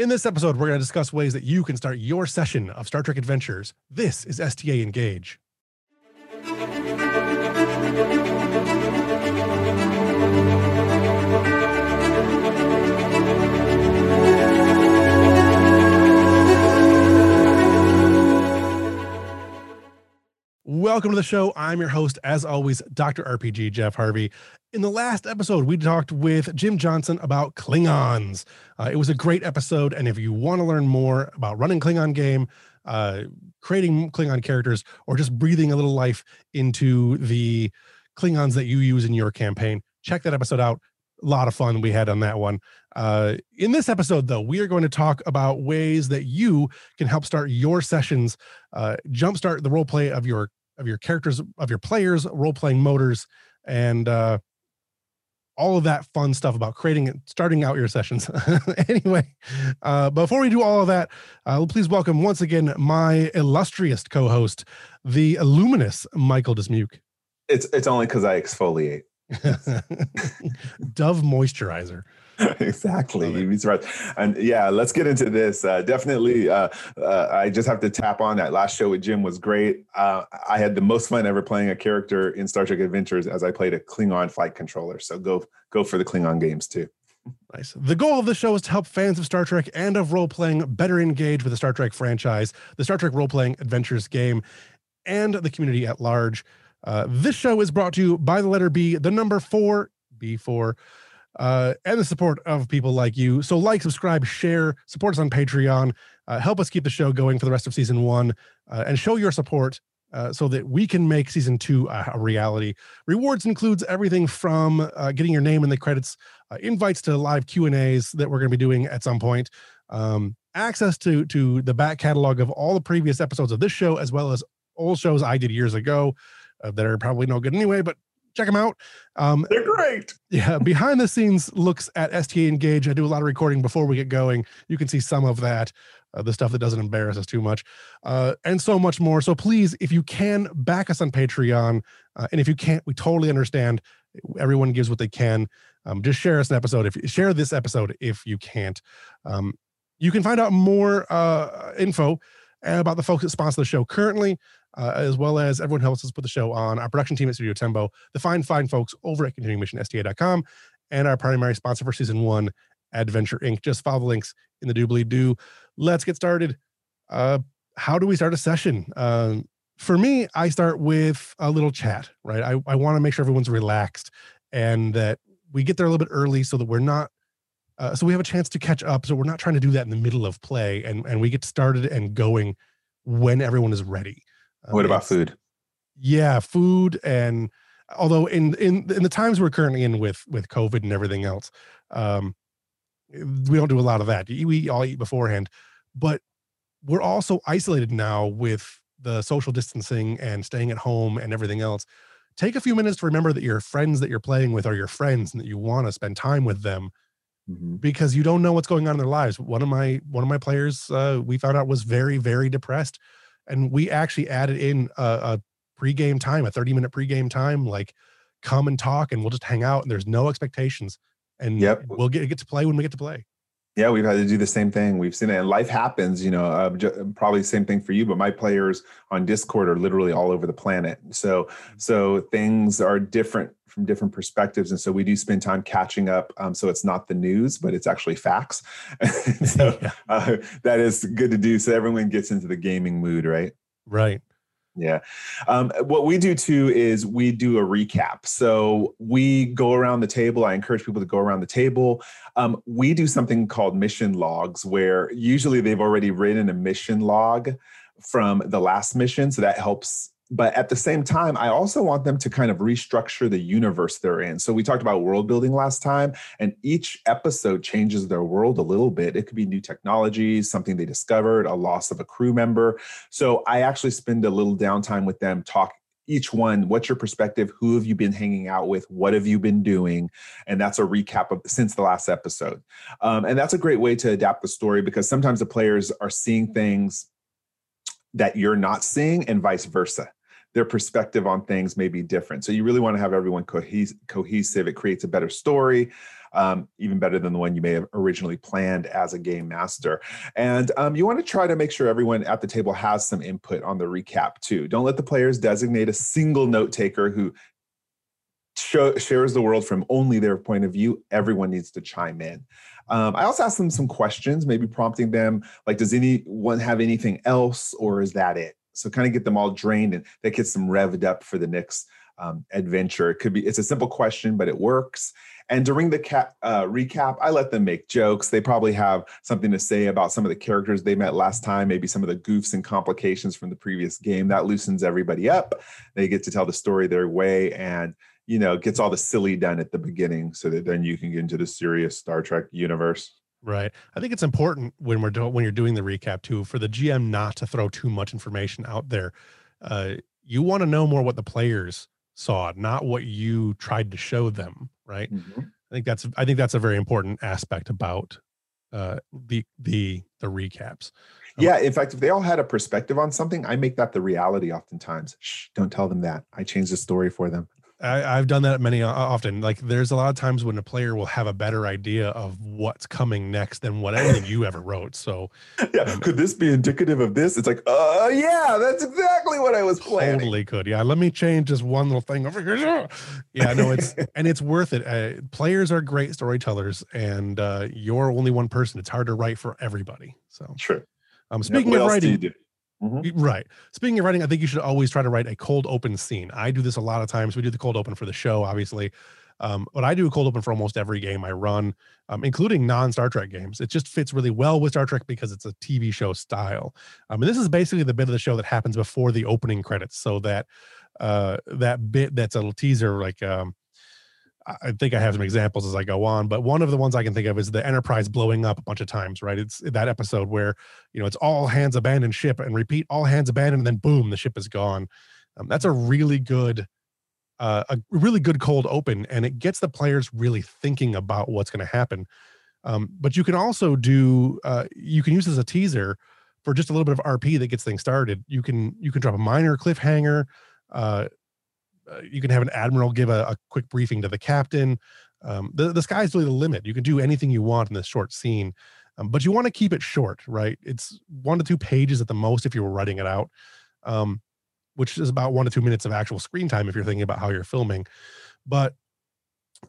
In this episode, we're going to discuss ways that you can start your session of Star Trek adventures. This is STA Engage. Welcome to the show. I'm your host, as always, Dr. RPG Jeff Harvey. In the last episode, we talked with Jim Johnson about Klingons. Uh, it was a great episode. And if you want to learn more about running Klingon game, uh, creating Klingon characters, or just breathing a little life into the Klingons that you use in your campaign, check that episode out. A lot of fun we had on that one. Uh, in this episode, though, we are going to talk about ways that you can help start your sessions, uh, jumpstart the role play of your of your characters, of your players, role playing motors, and uh, all of that fun stuff about creating and starting out your sessions. anyway, uh, before we do all of that, uh, please welcome once again my illustrious co-host, the luminous Michael Dismuke. It's it's only because I exfoliate. Dove moisturizer. exactly. You'd be surprised. And yeah, let's get into this. Uh, definitely, uh, uh, I just have to tap on that last show with Jim was great. Uh, I had the most fun ever playing a character in Star Trek Adventures as I played a Klingon flight controller. So go go for the Klingon games too. Nice. The goal of the show is to help fans of Star Trek and of role playing better engage with the Star Trek franchise, the Star Trek role playing adventures game, and the community at large. Uh, this show is brought to you by the letter B, the number four, B4, uh, and the support of people like you. So, like, subscribe, share, support us on Patreon, uh, help us keep the show going for the rest of season one, uh, and show your support uh, so that we can make season two a, reality. Rewards includes everything from getting your name in the credits, invites to live Q and A's that we're going to be doing at some point, um, access to to the back catalog of all the previous episodes of this show, as well as old shows I did years ago uh, that are probably no good anyway, but check them out. Um, They're great. Yeah, behind the scenes looks at STA Engage. I do a lot of recording before we get going. You can see some of that, uh, the stuff that doesn't embarrass us too much, uh, and so much more. So please, if you can, back us on Patreon, uh, and if you can't, we totally understand. Everyone gives what they can. Um, just share us an episode. If share this episode, if you can't, um, you can find out more uh, info about the folks that sponsor the show currently uh, as well as everyone helps us put the show on, our production team at Studio Tembo, the fine, fine folks over at continuingmissionsta.com, and our primary sponsor for season one, Adventure Inc. Just follow the links in the doobly doo. Let's get started. Uh, how do we start a session? Um, for me, I start with a little chat, right? I, I want to make sure everyone's relaxed and that we get there a little bit early so that we're not uh, so we have a chance to catch up so we're not trying to do that in the middle of play and and we get started and going when everyone is ready um, what about food? Yeah, food and although in in in the times we're currently in with with COVID and everything else, um, we don't do a lot of that. We all eat beforehand, but we're also isolated now with the social distancing and staying at home and everything else. Take a few minutes to remember that your friends that you're playing with are your friends and that you want to spend time with them mm-hmm. because you don't know what's going on in their lives. One of my one of my players uh, we found out was very very depressed and we actually added in a, a pregame time, a 30 minute pregame time, like come and talk and we'll just hang out and there's no expectations. And yep. we'll get, get to play when we get to play. Yeah, we've had to do the same thing. We've seen it, and life happens. You know, uh, probably the same thing for you. But my players on Discord are literally all over the planet. So, mm-hmm. so things are different from different perspectives, and so we do spend time catching up. Um, so it's not the news, but it's actually facts. so yeah. uh, that is good to do. So everyone gets into the gaming mood, right? Right. Yeah. Um, what we do too is we do a recap. So we go around the table. I encourage people to go around the table. Um, we do something called mission logs, where usually they've already written a mission log from the last mission. So that helps but at the same time, I also want them to kind of restructure the universe they're in. So we talked about world building last time, and each episode changes their world a little bit. It could be new technologies, something they discovered, a loss of a crew member. So I actually spend a little downtime with them, talk each one what's your perspective who have you been hanging out with what have you been doing and that's a recap of since the last episode um, and that's a great way to adapt the story because sometimes the players are seeing things that you're not seeing and vice versa their perspective on things may be different. So you really want to have everyone cohes- cohesive. It creates a better story. um, even better than the one you may have originally planned as a game master. And um, you want to try to make sure everyone at the table has some input on the recap too. Don't let the players designate a single note taker who shares the world from only their point of view. Everyone needs to chime in. Um, I also asked them some questions, maybe prompting them like, does anyone have anything else, or is that it? So kind of get them all drained, and that gets them revved up for the next um, adventure. It could be it's a simple question, but it works. And during the cap, uh, recap, I let them make jokes. They probably have something to say about some of the characters they met last time, maybe some of the goofs and complications from the previous game. That loosens everybody up. They get to tell the story their way, and you know gets all the silly done at the beginning so that then you can get into the serious star trek universe right. I think it's important when we're doing when you're doing the recap too for the gm not to throw too much information out there. Uh, you want to know more what the players saw not what you tried to show them right? Mm-hmm. i think that's i think that's a very important aspect about uh, the the the recaps. Yeah in fact if they all had a perspective on something i make that the reality oftentimes. Shh, don't tell them that. I change the story for them I, have done that many uh, often. Like there's a lot of times when a player will have a better idea of what's coming next than what anything you ever wrote. So yeah, um, could this be indicative of this? It's like, uh yeah, that's exactly what I was planning. Totally could. Yeah. Let me change just one little thing over here. Yeah, no, it's and it's worth it. Uh, players are great storytellers, and uh, you're only one person. It's hard to write for everybody. So sure. Um, speaking of writing, Mm-hmm. Right. Speaking of writing, I think you should always try to write a cold open scene. I do this a lot of times. We do the cold open for the show, obviously. Um, but I do a cold open for almost every game I run, um, including non Star Trek games. It just fits really well with Star Trek because it's a TV show style. Um, and this is basically the bit of the show that happens before the opening credits. So that uh, that bit that's a little teaser, like um, I think I have some examples as I go on, but one of the ones I can think of is the Enterprise blowing up a bunch of times, right? It's that episode where, you know, it's all hands abandoned ship and repeat all hands abandoned, and then boom, the ship is gone. Um, that's a really good, uh, a really good cold open, and it gets the players really thinking about what's going to happen. Um, but you can also do, uh, you can use as a teaser for just a little bit of RP that gets things started. You can you can drop a minor cliffhanger. Uh, you can have an admiral give a, a quick briefing to the captain. Um, the, the sky's really the limit. You can do anything you want in this short scene, um, but you want to keep it short, right? It's one to two pages at the most if you were writing it out, um, which is about one to two minutes of actual screen time if you're thinking about how you're filming. But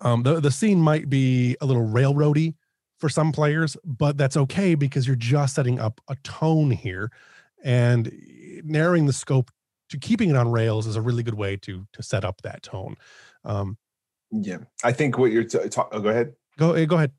um, the the scene might be a little railroady for some players, but that's okay because you're just setting up a tone here and narrowing the scope to keeping it on rails is a really good way to to set up that tone. Um, yeah, I think what you're t- oh, go ahead. Go eh, go ahead.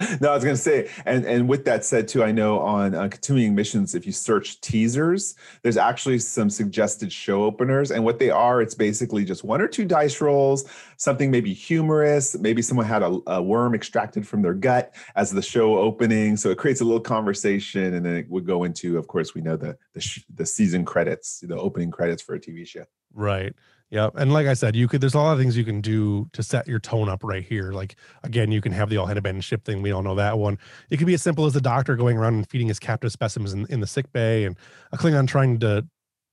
no, I was going to say, and and with that said, too, I know on uh, continuing missions, if you search teasers, there's actually some suggested show openers, and what they are, it's basically just one or two dice rolls, something maybe humorous, maybe someone had a, a worm extracted from their gut as the show opening, so it creates a little conversation, and then it would go into, of course, we know the the, sh- the season credits, the opening credits for a TV show. Right. Yeah. And like I said, you could, there's a lot of things you can do to set your tone up right here. Like, again, you can have the all hand abandoned ship thing. We all know that one. It could be as simple as the doctor going around and feeding his captive specimens in, in the sick bay and a Klingon trying to,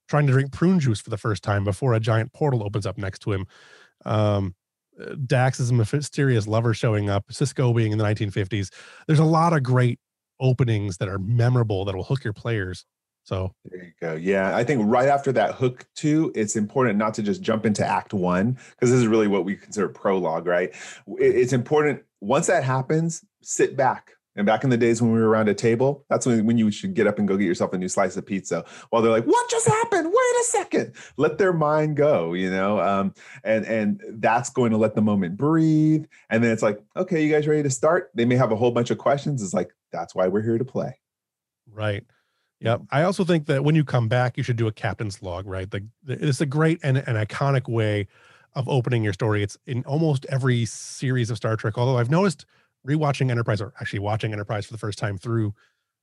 trying to drink prune juice for the first time before a giant portal opens up next to him. Um, Dax's mysterious lover showing up, Sisko being in the 1950s. There's a lot of great openings that are memorable that will hook your players so there you go. Yeah, I think right after that hook too, it's important not to just jump into Act One because this is really what we consider prologue, right? It's important once that happens, sit back. And back in the days when we were around a table, that's when, when you should get up and go get yourself a new slice of pizza. While they're like, "What just happened? Wait a second. Let their mind go, you know. Um, and and that's going to let the moment breathe. And then it's like, okay, you guys ready to start? They may have a whole bunch of questions. It's like that's why we're here to play. Right. Yeah, I also think that when you come back, you should do a captain's log. Right, it's a great and an iconic way of opening your story. It's in almost every series of Star Trek. Although I've noticed rewatching Enterprise or actually watching Enterprise for the first time through,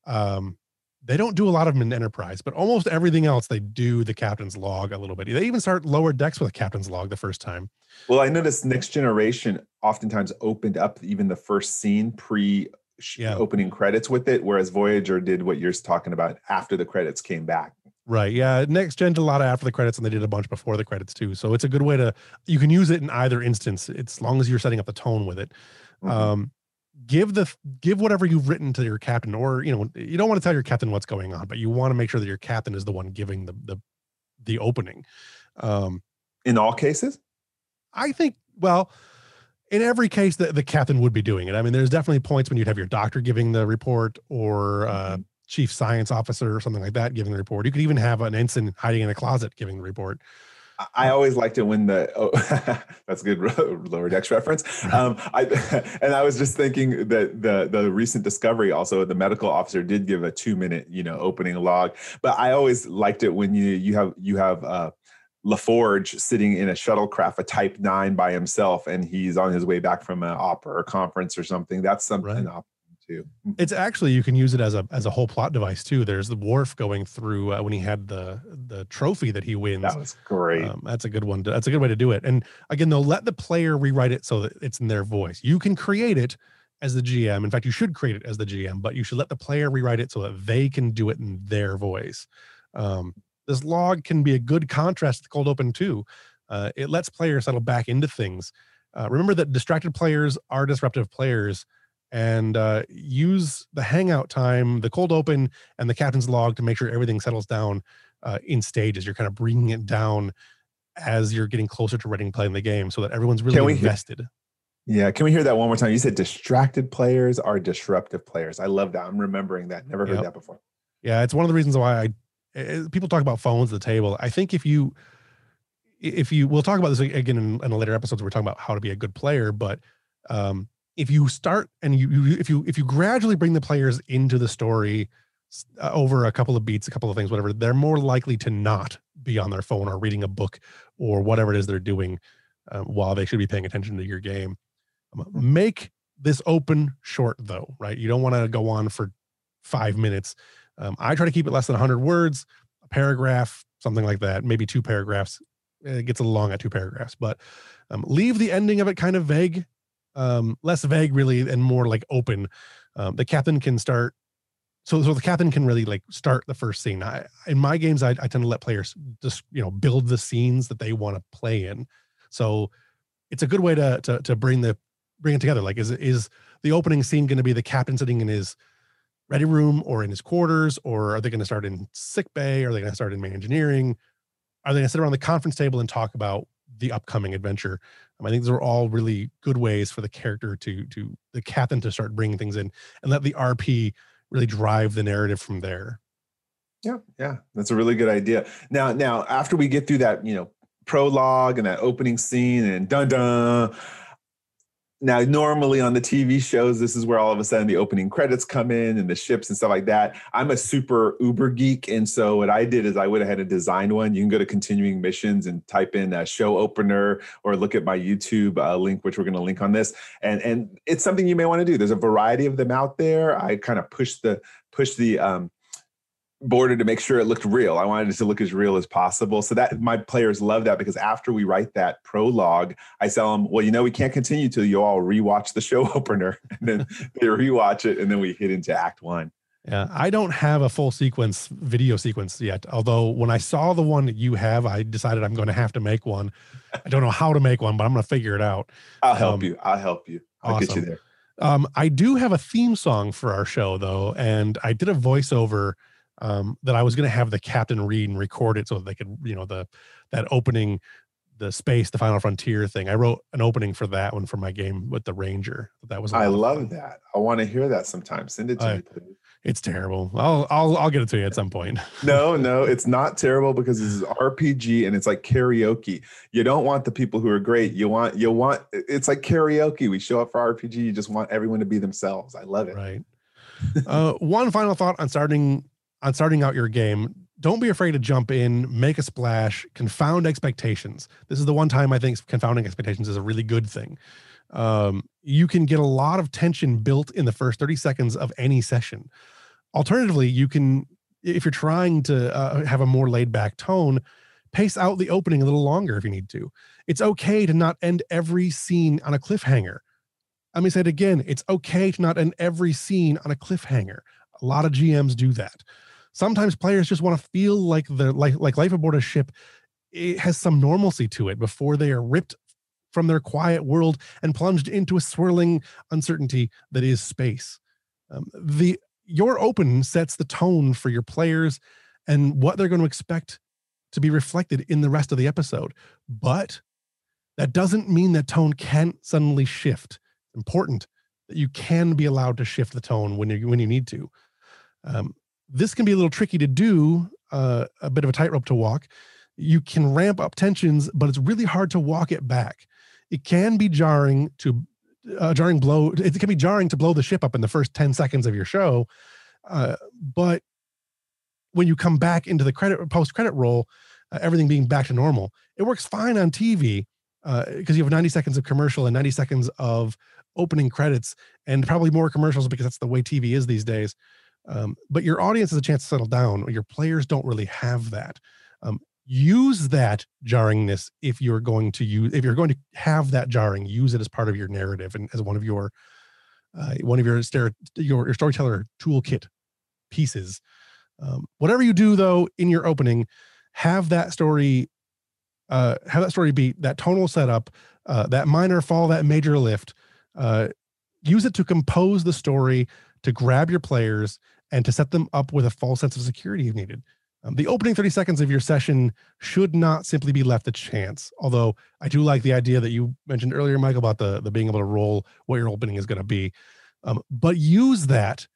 um, they don't do a lot of them in Enterprise, but almost everything else they do the captain's log a little bit. They even start lower decks with a captain's log the first time. Well, I noticed Next Generation oftentimes opened up even the first scene pre yeah. opening credits with it, whereas Voyager did what you're talking about after the credits came back. Right. Yeah. Next gen did a lot of after the credits, and they did a bunch before the credits too. So it's a good way to you can use it in either instance. It's as long as you're setting up the tone with it. Mm-hmm. Um, give the give whatever you've written to your captain, or you know, you don't want to tell your captain what's going on, but you want to make sure that your captain is the one giving the the the opening. Um, in all cases, I think. Well, in every case, the, the captain would be doing it. I mean, there's definitely points when you'd have your doctor giving the report, or uh, mm-hmm. chief science officer, or something like that giving the report. You could even have an ensign hiding in a closet giving the report. I always liked it when the oh, that's a good lower decks reference. Um, I and I was just thinking that the the recent discovery also the medical officer did give a two minute you know opening log, but I always liked it when you you have you have uh, LaForge sitting in a shuttlecraft, a Type Nine by himself, and he's on his way back from an opera or conference or something. That's something right too. Mm-hmm. It's actually you can use it as a as a whole plot device too. There's the Worf going through uh, when he had the the trophy that he wins. That was great. Um, that's a good one. To, that's a good way to do it. And again, they'll let the player rewrite it so that it's in their voice. You can create it as the GM. In fact, you should create it as the GM, but you should let the player rewrite it so that they can do it in their voice. Um, this log can be a good contrast to the cold open too. Uh, it lets players settle back into things. Uh, remember that distracted players are disruptive players and uh, use the hangout time, the cold open, and the captain's log to make sure everything settles down uh, in stages. You're kind of bringing it down as you're getting closer to ready playing the game, so that everyone's really invested. Hear, yeah, can we hear that one more time? You said distracted players are disruptive players. I love that. I'm remembering that. Never heard yep. that before. Yeah, it's one of the reasons why I people talk about phones at the table. I think if you if you we'll talk about this again in, in a later episodes. We're talking about how to be a good player, but um, if you start and you, you if you if you gradually bring the players into the story uh, over a couple of beats, a couple of things, whatever, they're more likely to not be on their phone or reading a book or whatever it is they're doing uh, while they should be paying attention to your game. Um, make this open short though, right? You don't want to go on for five minutes. Um, I try to keep it less than 100 words, a paragraph, something like that, maybe two paragraphs. It gets a little long at two paragraphs, but um, leave the ending of it kind of vague um, less vague really and more like open. Um, the captain can start. So, so the captain can really like start the first scene. I, in my games, I, I tend to let players just you know build the scenes that they want to play in. So, it's a good way to to to bring the bring it together. Like, is is the opening scene going to be the captain sitting in his ready room or in his quarters, or are they going to start in sick bay? Are they going to start in main engineering? Are they going to sit around the conference table and talk about the upcoming adventure. Um, I think those are all really good ways for the character to to the captain to start bringing things in and let the RP really drive the narrative from there. Yeah, yeah, that's a really good idea. Now, now after we get through that, you know, prologue and that opening scene and dun dun now normally on the tv shows this is where all of a sudden the opening credits come in and the ships and stuff like that. I'm a super uber geek and so what i did is i went ahead and designed one. You can go to continuing missions and type in a show opener or look at my youtube uh, link which we're going to link on this. And and it's something you may want to do. There's a variety of them out there. I kind of push the push the um, border to make sure it looked real. I wanted it to look as real as possible. So that my players love that because after we write that prologue, I tell them, well, you know, we can't continue till you all rewatch the show opener. And then they rewatch it and then we hit into act one. Yeah, I don't have a full sequence video sequence yet. Although when I saw the one that you have, I decided I'm going to have to make one. I don't know how to make one, but I'm going to figure it out. I'll help um, you. I'll help you. I'll awesome. get you there. Um, I do have a theme song for our show though, and I did a voiceover um, that I was going to have the captain read and record it so that they could, you know, the that opening, the space, the final frontier thing. I wrote an opening for that one for my game with the Ranger. That was. I love that. I want to hear that sometime. Send it to I, me, please. It's terrible. I'll I'll I'll get it to you at some point. no, no, it's not terrible because this is RPG and it's like karaoke. You don't want the people who are great. You want you want it's like karaoke. We show up for RPG. You just want everyone to be themselves. I love it. Right. uh, one final thought on starting on starting out your game, don't be afraid to jump in, make a splash, confound expectations. This is the one time I think confounding expectations is a really good thing. Um, you can get a lot of tension built in the first 30 seconds of any session. Alternatively, you can, if you're trying to uh, have a more laid back tone, pace out the opening a little longer if you need to. It's okay to not end every scene on a cliffhanger. Let me say it again. It's okay to not end every scene on a cliffhanger. A lot of GMs do that sometimes players just want to feel like the like like life aboard a ship it has some normalcy to it before they are ripped from their quiet world and plunged into a swirling uncertainty that is space. Um, the your open sets the tone for your players and what they're going to expect to be reflected in the rest of the episode. But that doesn't mean that tone can't suddenly shift. Important that you can be allowed to shift the tone when you when you need to. Um, this can be a little tricky to do, uh, a bit of a tightrope to walk. You can ramp up tensions, but it's really hard to walk it back. It can be jarring to uh, jarring blow. It can be jarring to blow the ship up in the first ten seconds of your show, uh, but when you come back into the credit post credit roll, uh, everything being back to normal, it works fine on TV because uh, you have 90 seconds of commercial and 90 seconds of opening credits and probably more commercials because that's the way TV is these days. Um, but your audience has a chance to settle down. Your players don't really have that. Um, use that jarringness if you're going to use if you're going to have that jarring. Use it as part of your narrative and as one of your uh, one of your, your your storyteller toolkit pieces. Um, whatever you do though in your opening, have that story uh, have that story beat that tonal setup, uh, that minor fall, that major lift. Uh, use it to compose the story, to grab your players, and to set them up with a false sense of security if needed. Um, the opening 30 seconds of your session should not simply be left to chance. Although I do like the idea that you mentioned earlier, Michael, about the, the being able to roll what your opening is going to be. Um, but use that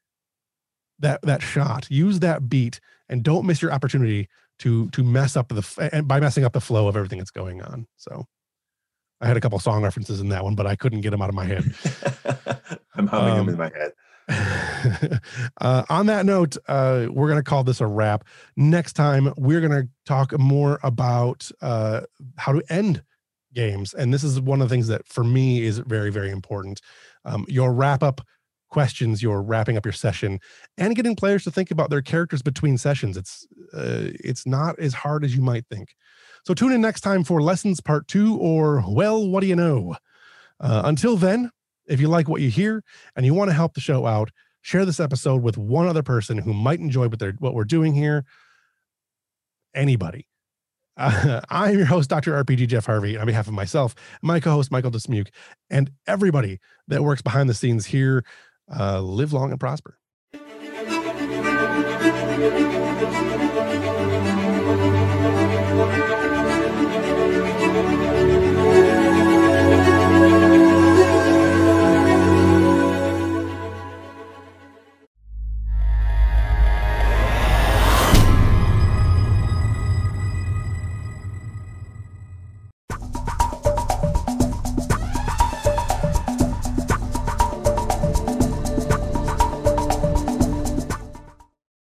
that that shot, use that beat, and don't miss your opportunity to to mess up the and by messing up the flow of everything that's going on. So I had a couple song references in that one, but I couldn't get them out of my head. I'm humming um, them in my head. uh, on that note, uh, we're going to call this a wrap. Next time, we're going to talk more about uh, how to end games. And this is one of the things that for me is very, very important. Um, your wrap up questions, you're wrapping up your session and getting players to think about their characters between sessions. It's, uh, it's not as hard as you might think. So tune in next time for lessons part two or, well, what do you know? Uh, until then, if you like what you hear and you want to help the show out, share this episode with one other person who might enjoy what they're what we're doing here. Anybody. Uh, I am your host, Dr. RPG Jeff Harvey, on behalf of myself, my co-host Michael Dismuke, and everybody that works behind the scenes here. Uh, live long and prosper.